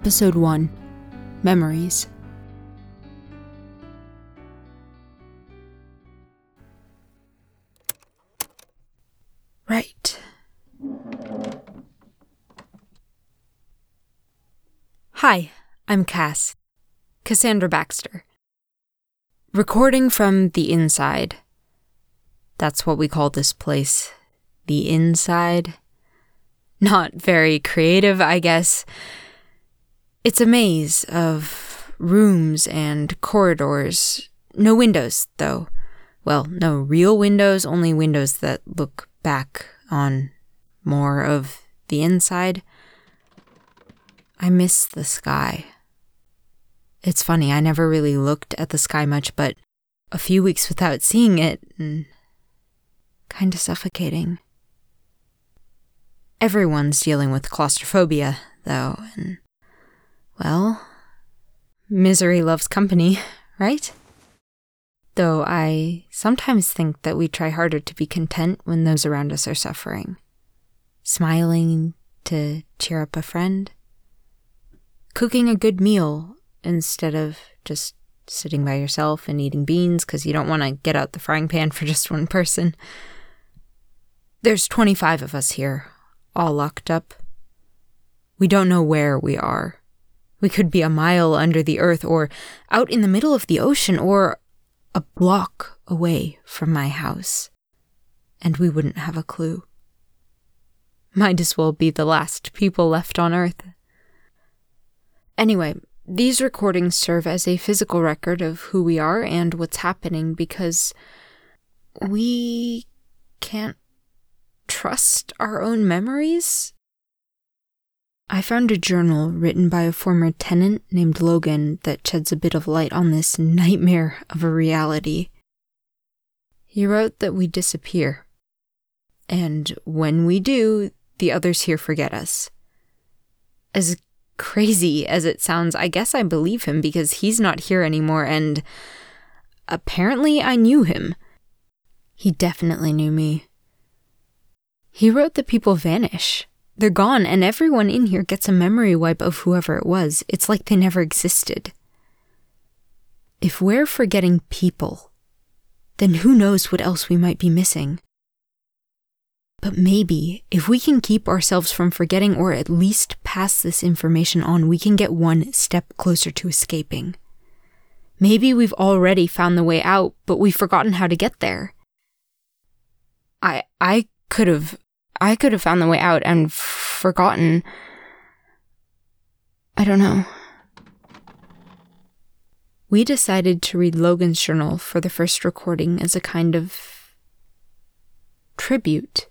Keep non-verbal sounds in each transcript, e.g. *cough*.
Episode 1 Memories. Right. Hi, I'm Cass. Cassandra Baxter. Recording from the inside. That's what we call this place. The inside. Not very creative, I guess. It's a maze of rooms and corridors. No windows, though. Well, no real windows, only windows that look back on more of the inside. I miss the sky. It's funny, I never really looked at the sky much, but a few weeks without seeing it, and kind of suffocating. Everyone's dealing with claustrophobia, though, and well, misery loves company, right? Though I sometimes think that we try harder to be content when those around us are suffering. Smiling to cheer up a friend. Cooking a good meal instead of just sitting by yourself and eating beans because you don't want to get out the frying pan *laughs* for just one person. There's 25 of us here, all locked up. We don't know where we are. We could be a mile under the earth, or out in the middle of the ocean, or a block away from my house. And we wouldn't have a clue. Might as well be the last people left on earth. Anyway, these recordings serve as a physical record of who we are and what's happening because we can't trust our own memories I found a journal written by a former tenant named Logan that sheds a bit of light on this nightmare of a reality. He wrote that we disappear. And when we do, the others here forget us. As crazy as it sounds, I guess I believe him because he's not here anymore, and apparently I knew him. He definitely knew me. He wrote that people vanish they're gone, and everyone in here gets a memory wipe of whoever it was. It's like they never existed. If we're forgetting people, then who knows what else we might be missing? But maybe, if we can keep ourselves from forgetting or at least pass this information on, we can get one step closer to escaping. Maybe we've already found the way out, but we've forgotten how to get there. I I could have I could have found the way out and forgotten. I don't know. We decided to read Logan's journal for the first recording as a kind of tribute.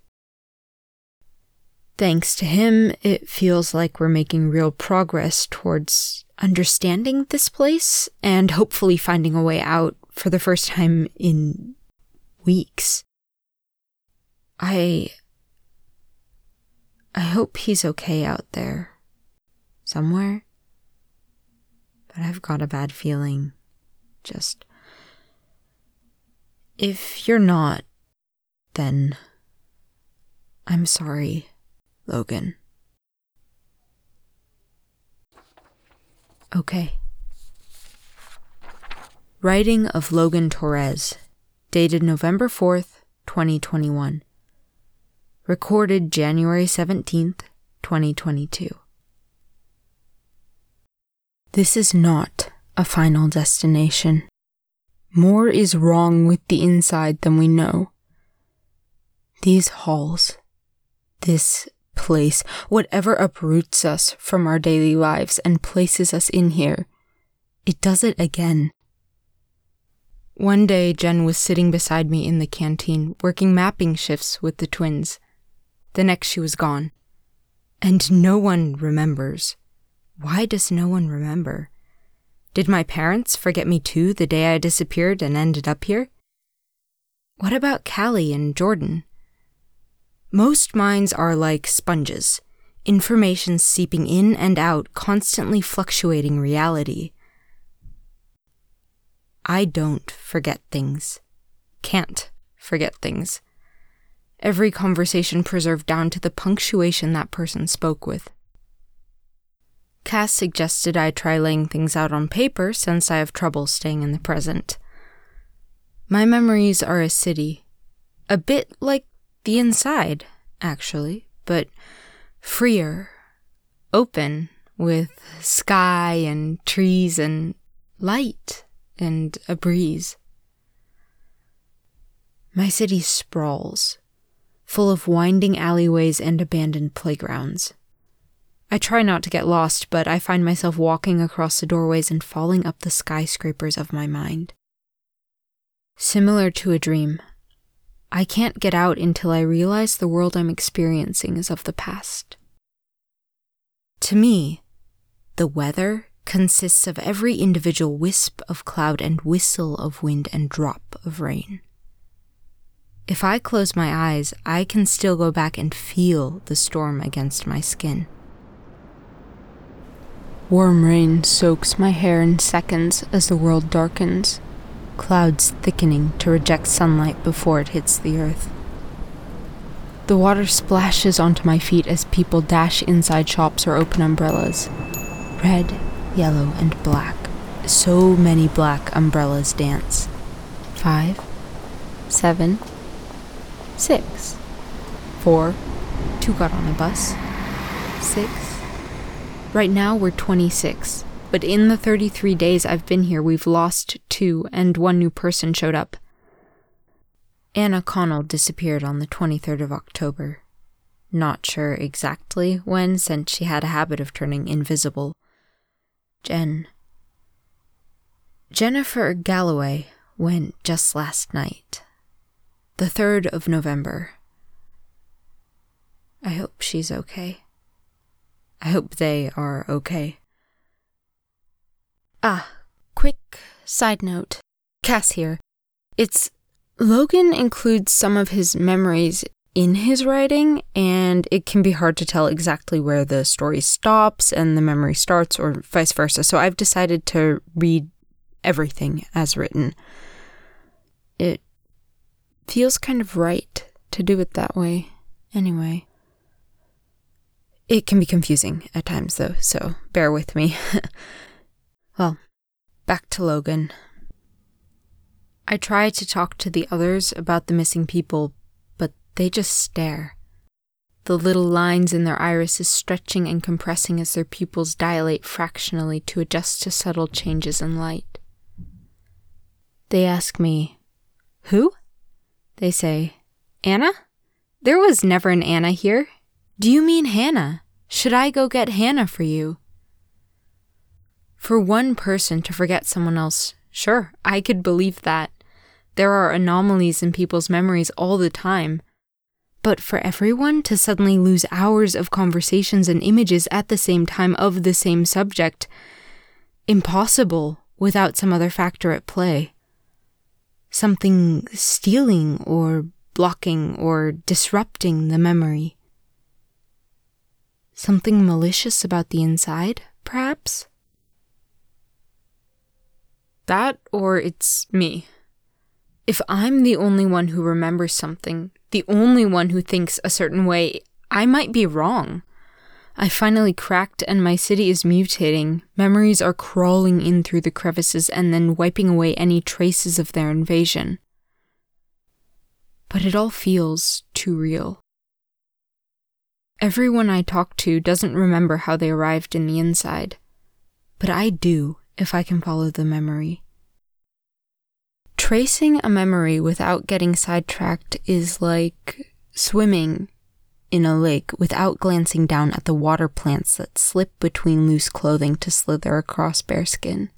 Thanks to him, it feels like we're making real progress towards understanding this place and hopefully finding a way out for the first time in weeks. I I hope he's okay out there. Somewhere. But I've got a bad feeling. Just. If you're not, then. I'm sorry, Logan. Okay. Writing of Logan Torres, dated November 4th, 2021 recorded January 17th, 2022. This is not a final destination. More is wrong with the inside than we know. These halls, this place, whatever uproots us from our daily lives and places us in here, it does it again. One day, Jen was sitting beside me in the canteen, working mapping shifts with the twins. The next she was gone. And no one remembers. Why does no one remember? Did my parents forget me too the day I disappeared and ended up here? What about Callie and Jordan? Most minds are like sponges, information seeping in and out, constantly fluctuating reality. I don't forget things. Can't forget things every conversation preserved down to the punctuation that person spoke with. Cass suggested I try laying things out on paper since I have trouble staying in the present. My memories are a city, a bit like the inside, actually, but freer, open, with sky and trees and light and a breeze. My city sprawls, full of winding alleyways and abandoned playgrounds. I try not to get lost, but I find myself walking across the doorways and falling up the skyscrapers of my mind. Similar to a dream, I can't get out until I realize the world I'm experiencing is of the past. To me, the weather consists of every individual wisp of cloud and whistle of wind and drop of rain. If I close my eyes, I can still go back and feel the storm against my skin. Warm rain soaks my hair in seconds as the world darkens, clouds thickening to reject sunlight before it hits the earth. The water splashes onto my feet as people dash inside shops or open umbrellas. Red, yellow, and black. So many black umbrellas dance. Five, seven, six, four, two got on a bus, six, Right now, we're 26, but in the 33 days I've been here, we've lost two, and one new person showed up. Anna Connell disappeared on the 23rd of October. Not sure exactly when, since she had a habit of turning invisible. Jen. Jennifer Galloway went just last night, the 3rd of November. I hope she's okay. I hope they are okay. Ah, quick side note. Cass here. It's Logan includes some of his memories in his writing, and it can be hard to tell exactly where the story stops and the memory starts, or vice versa. So I've decided to read everything as written. It feels kind of right to do it that way, anyway. It can be confusing at times, though, so bear with me. *laughs* well, back to Logan. I try to talk to the others about the missing people, but they just stare. The little lines in their irises stretching and compressing as their pupils dilate fractionally to adjust to subtle changes in light. They ask me, Who? They say, Anna? There was never an Anna here. Do you mean Hannah? Should I go get Hannah for you? For one person to forget someone else, sure, I could believe that. There are anomalies in people's memories all the time. But for everyone to suddenly lose hours of conversations and images at the same time of the same subject, impossible without some other factor at play. Something stealing or blocking or disrupting the memory. Something malicious about the inside, perhaps? That, or it's me. If I'm the only one who remembers something, the only one who thinks a certain way, I might be wrong. I finally cracked and my city is mutating. Memories are crawling in through the crevices and then wiping away any traces of their invasion. But it all feels too real. Everyone I talk to doesn't remember how they arrived in the inside, but I do if I can follow the memory. Tracing a memory without getting sidetracked is like swimming in a lake without glancing down at the water plants that slip between loose clothing to slither across bare skin.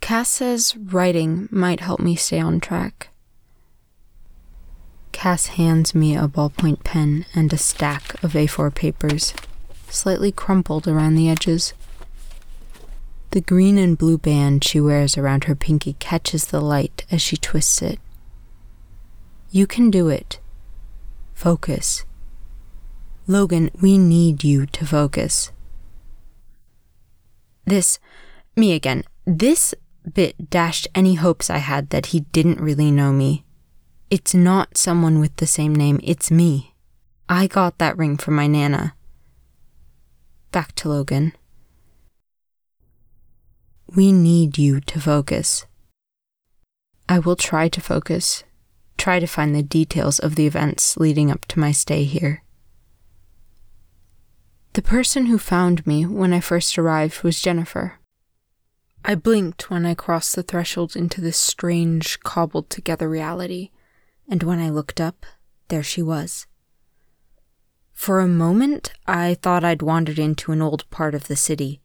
Cass says writing might help me stay on track. Cass hands me a ballpoint pen and a stack of A4 papers, slightly crumpled around the edges. The green and blue band she wears around her pinky catches the light as she twists it. You can do it. Focus. Logan, we need you to focus. This, me again, this bit dashed any hopes I had that he didn't really know me. It's not someone with the same name, it's me. I got that ring from my Nana. Back to Logan. We need you to focus. I will try to focus, try to find the details of the events leading up to my stay here. The person who found me when I first arrived was Jennifer. I blinked when I crossed the threshold into this strange, cobbled together reality, and when I looked up, there she was. For a moment, I thought I'd wandered into an old part of the city,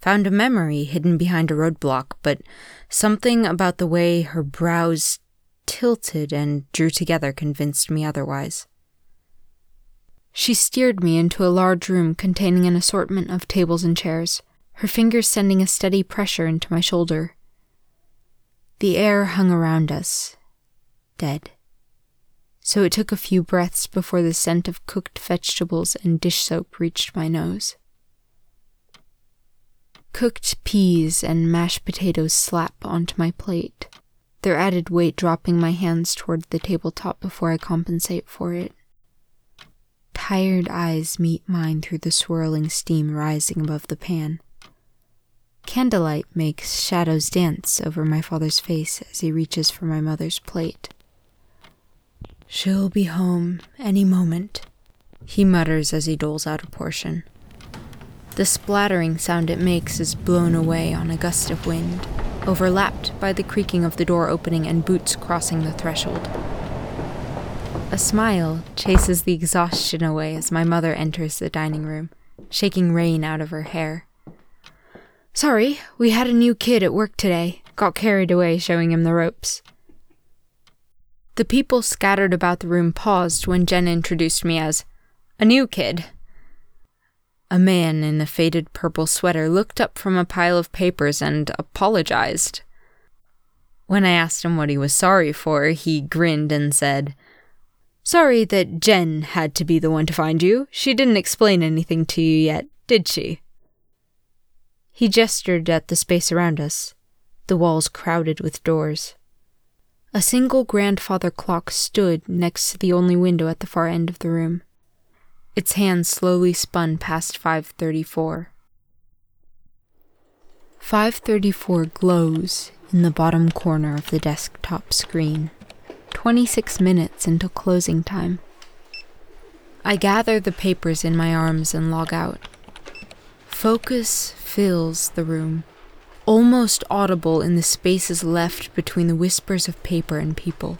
found a memory hidden behind a roadblock, but something about the way her brows tilted and drew together convinced me otherwise. She steered me into a large room containing an assortment of tables and chairs her fingers sending a steady pressure into my shoulder. The air hung around us, dead. So it took a few breaths before the scent of cooked vegetables and dish soap reached my nose. Cooked peas and mashed potatoes slap onto my plate, their added weight dropping my hands toward the tabletop before I compensate for it. Tired eyes meet mine through the swirling steam rising above the pan. Candlelight makes shadows dance over my father's face as he reaches for my mother's plate. She'll be home any moment, he mutters as he doles out a portion. The splattering sound it makes is blown away on a gust of wind, overlapped by the creaking of the door opening and boots crossing the threshold. A smile chases the exhaustion away as my mother enters the dining room, shaking rain out of her hair. Sorry, we had a new kid at work today. Got carried away showing him the ropes. The people scattered about the room paused when Jen introduced me as a new kid. A man in a faded purple sweater looked up from a pile of papers and apologized. When I asked him what he was sorry for, he grinned and said, Sorry that Jen had to be the one to find you. She didn't explain anything to you yet, did she? He gestured at the space around us, the walls crowded with doors. A single grandfather clock stood next to the only window at the far end of the room. Its hands slowly spun past 534. 534 glows in the bottom corner of the desktop screen. 26 minutes until closing time. I gather the papers in my arms and log out. Focus fills the room, almost audible in the spaces left between the whispers of paper and people.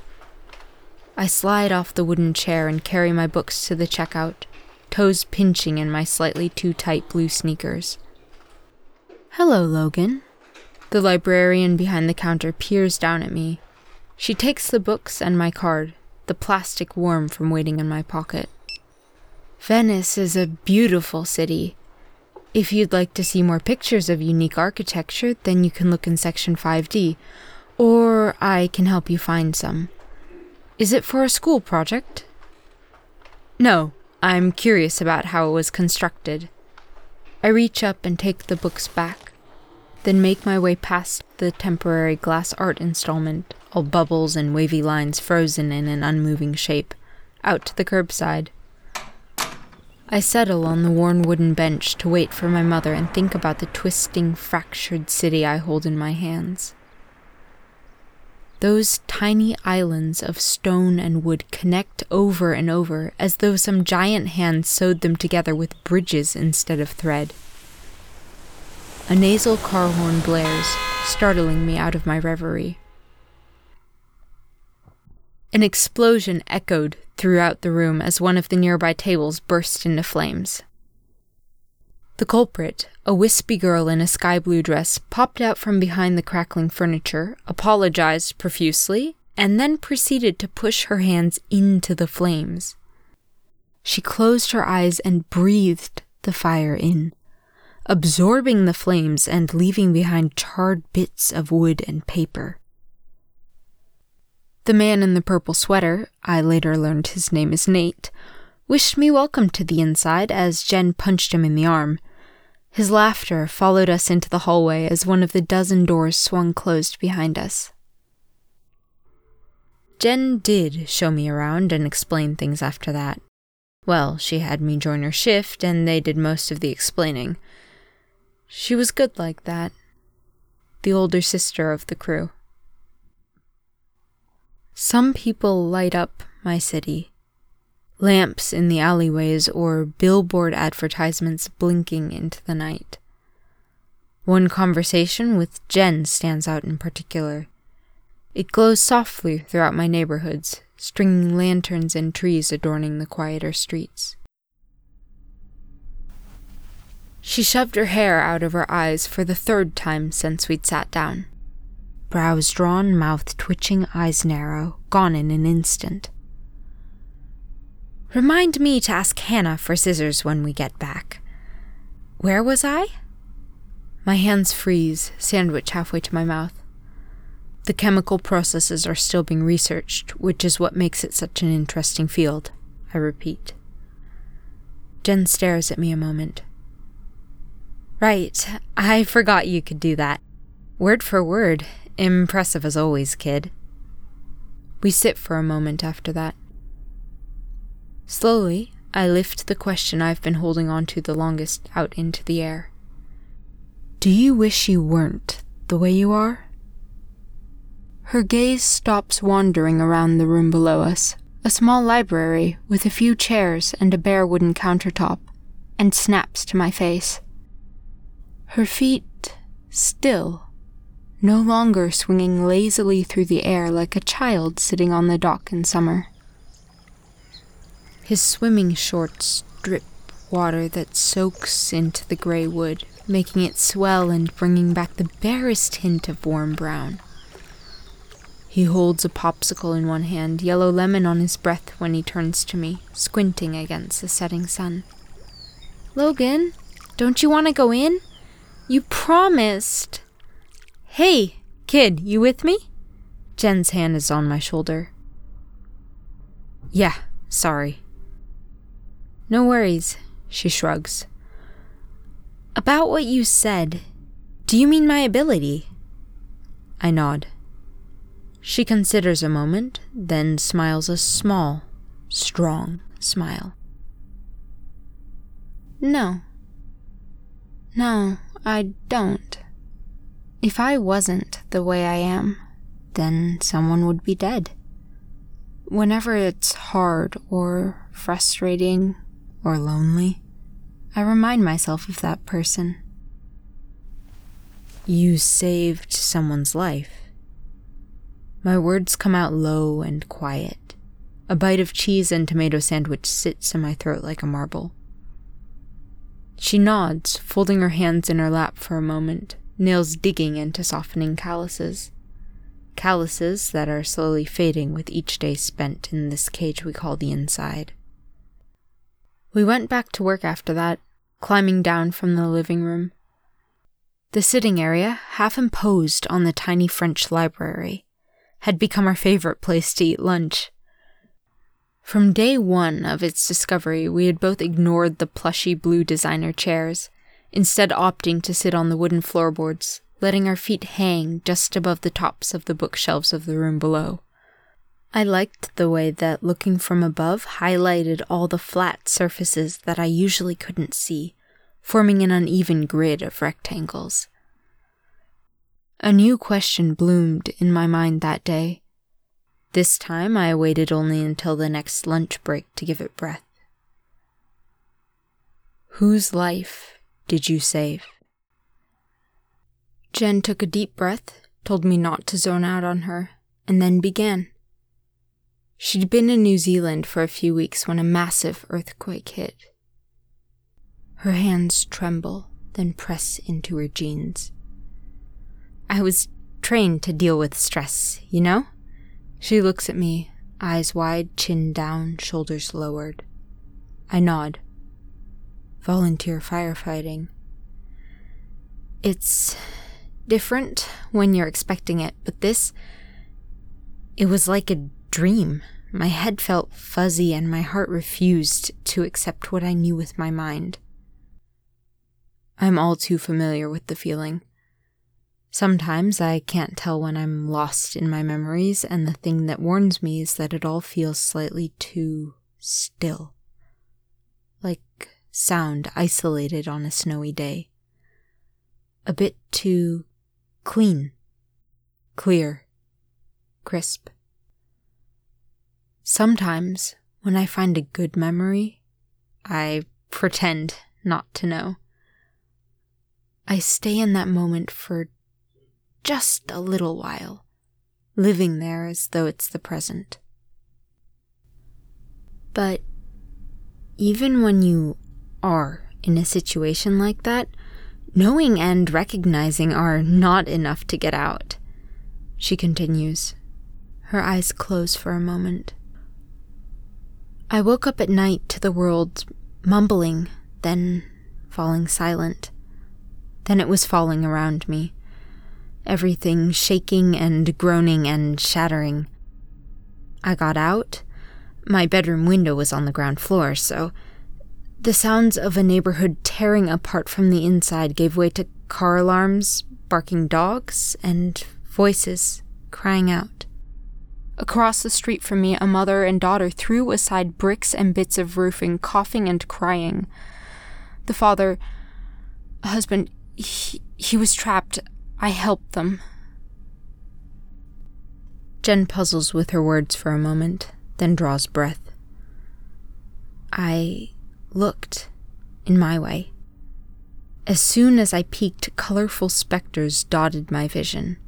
I slide off the wooden chair and carry my books to the checkout, toes pinching in my slightly too tight blue sneakers. Hello, Logan. The librarian behind the counter peers down at me. She takes the books and my card, the plastic worm from waiting in my pocket. Venice is a beautiful city, if you'd like to see more pictures of unique architecture, then you can look in section 5D, or I can help you find some. Is it for a school project? No, I'm curious about how it was constructed. I reach up and take the books back, then make my way past the temporary glass art installment, all bubbles and wavy lines frozen in an unmoving shape, out to the curbside. I settle on the worn wooden bench to wait for my mother and think about the twisting, fractured city I hold in my hands. Those tiny islands of stone and wood connect over and over as though some giant hand sewed them together with bridges instead of thread. A nasal car horn blares, startling me out of my reverie. An explosion echoed throughout the room as one of the nearby tables burst into flames. The culprit, a wispy girl in a sky blue dress, popped out from behind the crackling furniture, apologized profusely, and then proceeded to push her hands into the flames. She closed her eyes and breathed the fire in, absorbing the flames and leaving behind charred bits of wood and paper. The man in the purple sweater, I later learned his name is Nate, wished me welcome to the inside as Jen punched him in the arm. His laughter followed us into the hallway as one of the dozen doors swung closed behind us. Jen did show me around and explain things after that. Well, she had me join her shift, and they did most of the explaining. She was good like that. the older sister of the crew. Some people light up my city. Lamps in the alleyways or billboard advertisements blinking into the night. One conversation with Jen stands out in particular. It glows softly throughout my neighborhoods, stringing lanterns and trees adorning the quieter streets. She shoved her hair out of her eyes for the third time since we'd sat down. Brows drawn, mouth twitching, eyes narrow, gone in an instant. Remind me to ask Hannah for scissors when we get back. Where was I? My hands freeze, sandwich halfway to my mouth. The chemical processes are still being researched, which is what makes it such an interesting field, I repeat. Jen stares at me a moment. Right, I forgot you could do that. Word for word. Impressive as always, kid. We sit for a moment after that. Slowly, I lift the question I've been holding on to the longest out into the air. Do you wish you weren't the way you are? Her gaze stops wandering around the room below us, a small library with a few chairs and a bare wooden countertop, and snaps to my face. Her feet still, no longer swinging lazily through the air like a child sitting on the dock in summer. His swimming shorts drip water that soaks into the gray wood, making it swell and bringing back the barest hint of warm brown. He holds a popsicle in one hand, yellow lemon on his breath when he turns to me, squinting against the setting sun. Logan, don't you want to go in? You promised. Hey, kid, you with me? Jen's hand is on my shoulder. Yeah, sorry. No worries, she shrugs. About what you said, do you mean my ability? I nod. She considers a moment, then smiles a small, strong smile. No. No, I don't. If I wasn't the way I am, then someone would be dead. Whenever it's hard or frustrating or lonely, I remind myself of that person. You saved someone's life. My words come out low and quiet. A bite of cheese and tomato sandwich sits in my throat like a marble. She nods, folding her hands in her lap for a moment, nails digging into softening calluses. Calluses that are slowly fading with each day spent in this cage we call the inside. We went back to work after that, climbing down from the living room. The sitting area, half imposed on the tiny French library, had become our favorite place to eat lunch. From day one of its discovery, we had both ignored the plushy blue designer chairs, instead opting to sit on the wooden floorboards, letting our feet hang just above the tops of the bookshelves of the room below. I liked the way that looking from above highlighted all the flat surfaces that I usually couldn't see, forming an uneven grid of rectangles. A new question bloomed in my mind that day. This time I waited only until the next lunch break to give it breath. Whose life did you save? Jen took a deep breath, told me not to zone out on her, and then began. She'd been in New Zealand for a few weeks when a massive earthquake hit. Her hands tremble, then press into her jeans. I was trained to deal with stress, you know? She looks at me, eyes wide, chin down, shoulders lowered. I nod. Volunteer firefighting. It's different when you're expecting it, but this. It was like a dream. My head felt fuzzy and my heart refused to accept what I knew with my mind. I'm all too familiar with the feeling. Sometimes I can't tell when I'm lost in my memories, and the thing that warns me is that it all feels slightly too still. Like sound isolated on a snowy day. A bit too Clean. Clear. Crisp. Sometimes, when I find a good memory, I pretend not to know. I stay in that moment for just a little while, living there as though it's the present. But even when you are in a situation like that, knowing and recognizing are not enough to get out. She continues. Her eyes close for a moment. I woke up at night to the world mumbling, then falling silent. Then it was falling around me, everything shaking and groaning and shattering. I got out. My bedroom window was on the ground floor, so the sounds of a neighborhood tearing apart from the inside gave way to car alarms, barking dogs, and voices crying out. Across the street from me, a mother and daughter threw aside bricks and bits of roofing, coughing and crying. The father, husband, he, he was trapped. I helped them. Jen puzzles with her words for a moment, then draws breath. I looked in my way. As soon as I peeked, colorful specters dotted my vision.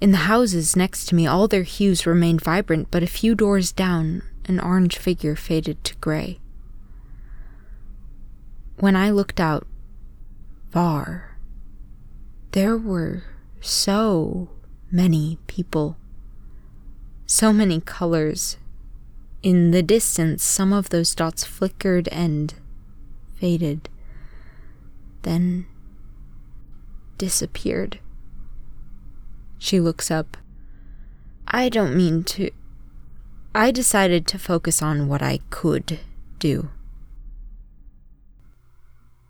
In the houses next to me, all their hues remained vibrant, but a few doors down, an orange figure faded to gray. When I looked out far, there were so many people, so many colors, in the distance, some of those dots flickered and faded, then disappeared. She looks up. I don't mean to. I decided to focus on what I could do.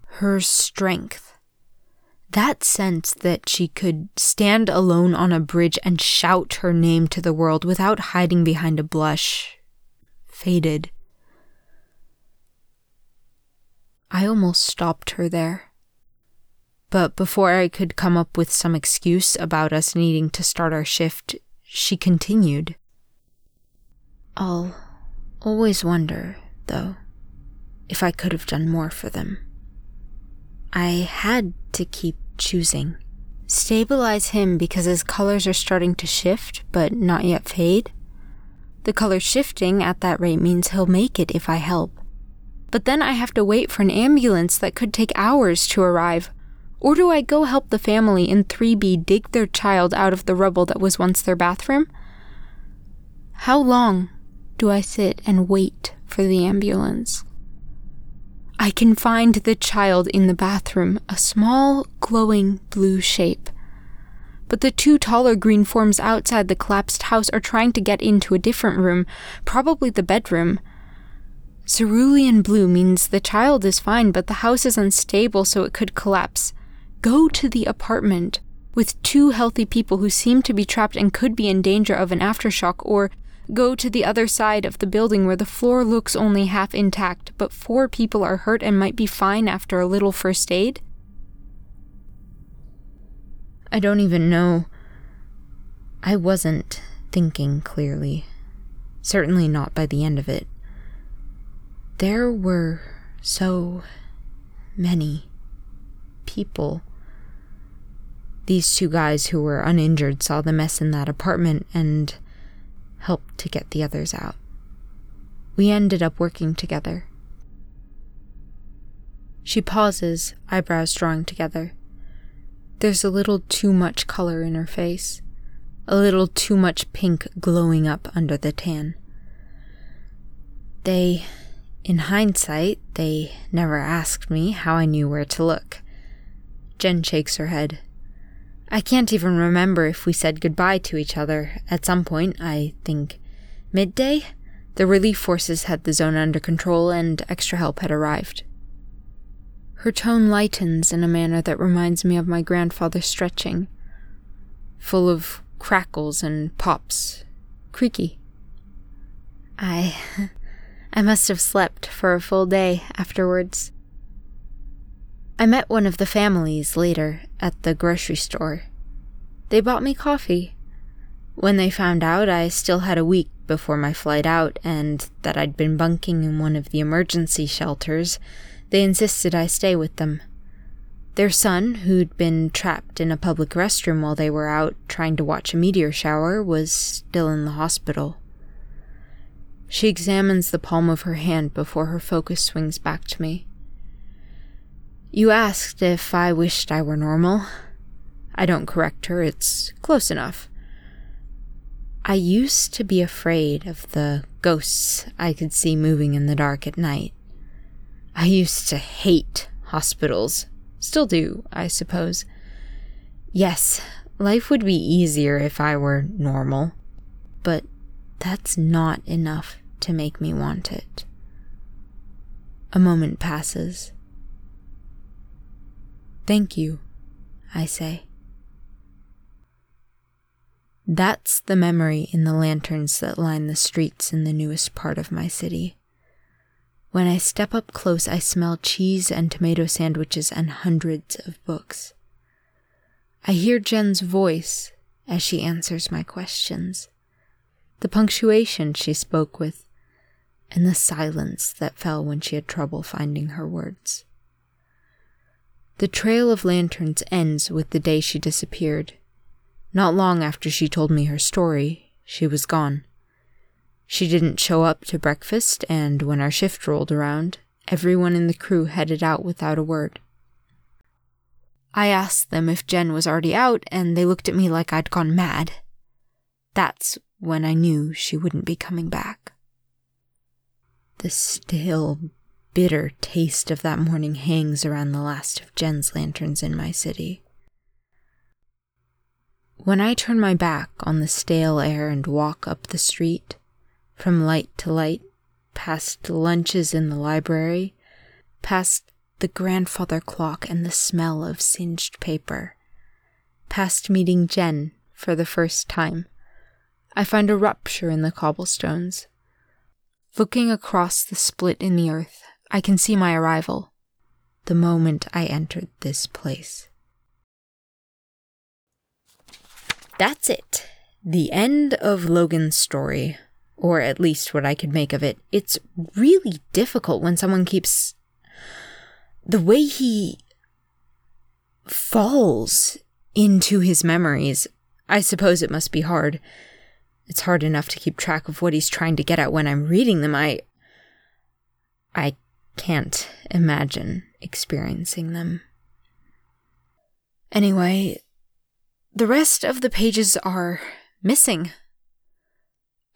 Her strength. That sense that she could stand alone on a bridge and shout her name to the world without hiding behind a blush faded. I almost stopped her there. But before I could come up with some excuse about us needing to start our shift, she continued. I'll always wonder, though, if I could have done more for them. I had to keep choosing. Stabilize him because his colors are starting to shift, but not yet fade. The color shifting at that rate means he'll make it if I help. But then I have to wait for an ambulance that could take hours to arrive. Or do I go help the family in 3B dig their child out of the rubble that was once their bathroom? How long do I sit and wait for the ambulance? I can find the child in the bathroom, a small, glowing blue shape but the two taller green forms outside the collapsed house are trying to get into a different room, probably the bedroom. Cerulean blue means the child is fine, but the house is unstable, so it could collapse. Go to the apartment with two healthy people who seem to be trapped and could be in danger of an aftershock, or go to the other side of the building where the floor looks only half intact, but four people are hurt and might be fine after a little first aid. I don't even know. I wasn't thinking clearly. Certainly not by the end of it. There were so many people. These two guys who were uninjured saw the mess in that apartment and helped to get the others out. We ended up working together. She pauses, eyebrows drawing together. There's a little too much color in her face, a little too much pink glowing up under the tan. They, in hindsight, they never asked me how I knew where to look. Jen shakes her head. I can't even remember if we said goodbye to each other. At some point, I think midday, the relief forces had the zone under control and extra help had arrived. Her tone lightens in a manner that reminds me of my grandfather stretching, full of crackles and pops, creaky. I. *laughs* I must have slept for a full day afterwards. I met one of the families later at the grocery store. They bought me coffee. When they found out I still had a week before my flight out and that I'd been bunking in one of the emergency shelters, they insisted I stay with them. Their son, who'd been trapped in a public restroom while they were out trying to watch a meteor shower, was still in the hospital. She examines the palm of her hand before her focus swings back to me. You asked if I wished I were normal. I don't correct her, it's close enough. I used to be afraid of the ghosts I could see moving in the dark at night. I used to hate hospitals. Still do, I suppose. Yes, life would be easier if I were normal. But that's not enough to make me want it. A moment passes. Thank you, I say. That's the memory in the lanterns that line the streets in the newest part of my city. When I step up close, I smell cheese and tomato sandwiches and hundreds of books. I hear Jen's voice as she answers my questions, the punctuation she spoke with, and the silence that fell when she had trouble finding her words. The trail of lanterns ends with the day she disappeared, not long after she told me her story, she was gone. She didn't show up to breakfast, and when our shift rolled around, everyone in the crew headed out without a word. I asked them if Jen was already out, and they looked at me like I'd gone mad. That's when I knew she wouldn't be coming back. The stale, bitter taste of that morning hangs around the last of Jen's lanterns in my city. When I turn my back on the stale air and walk up the street, from light to light, past lunches in the library, past the grandfather clock and the smell of singed paper, past meeting Jen for the first time, I find a rupture in the cobblestones. Looking across the split in the earth, I can see my arrival, the moment I entered this place. That's it. The end of Logan's story, or at least what I could make of it. It's really difficult when someone keeps. The way he falls into his memories. I suppose it must be hard. It's hard enough to keep track of what he's trying to get at when I'm reading them. I. I can't imagine experiencing them. Anyway, the rest of the pages are missing.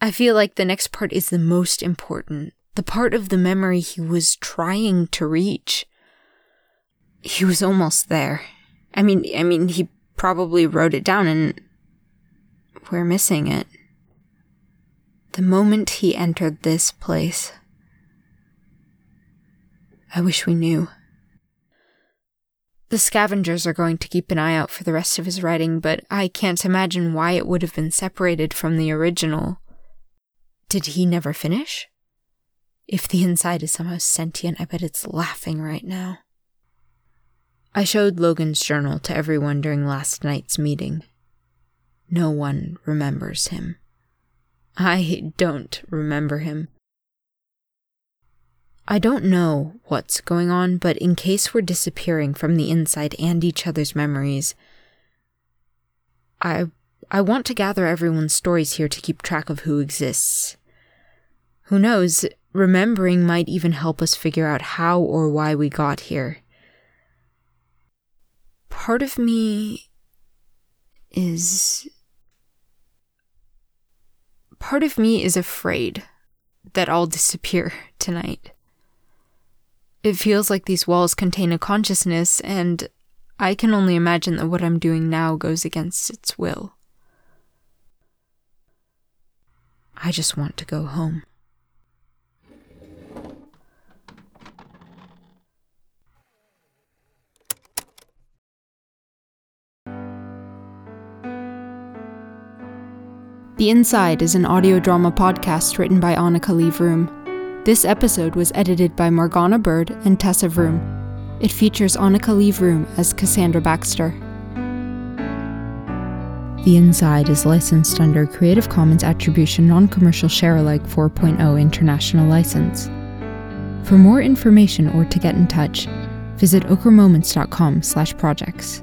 I feel like the next part is the most important, the part of the memory he was trying to reach. He was almost there. I mean, I mean, he probably wrote it down and we're missing it. The moment he entered this place, I wish we knew. The scavengers are going to keep an eye out for the rest of his writing, but I can't imagine why it would have been separated from the original. Did he never finish? If the inside is somehow sentient, I bet it's laughing right now. I showed Logan's journal to everyone during last night's meeting. No one remembers him. I don't remember him. I don't know what's going on, but in case we're disappearing from the inside and each other's memories, I I want to gather everyone's stories here to keep track of who exists. Who knows, remembering might even help us figure out how or why we got here. Part of me is part of me is afraid that I'll disappear *laughs* tonight. It feels like these walls contain a consciousness, and I can only imagine that what I'm doing now goes against its will. I just want to go home. The Inside is an audio drama podcast written by Anika Lee Vroom. This episode was edited by Morgana Bird and Tessa Vroom. It features Anika Lee Vroom as Cassandra Baxter. The Inside is licensed under Creative Commons Attribution Non-Commercial Share-alike 4.0 International License. For more information or to get in touch, visit okermoments.com slash projects.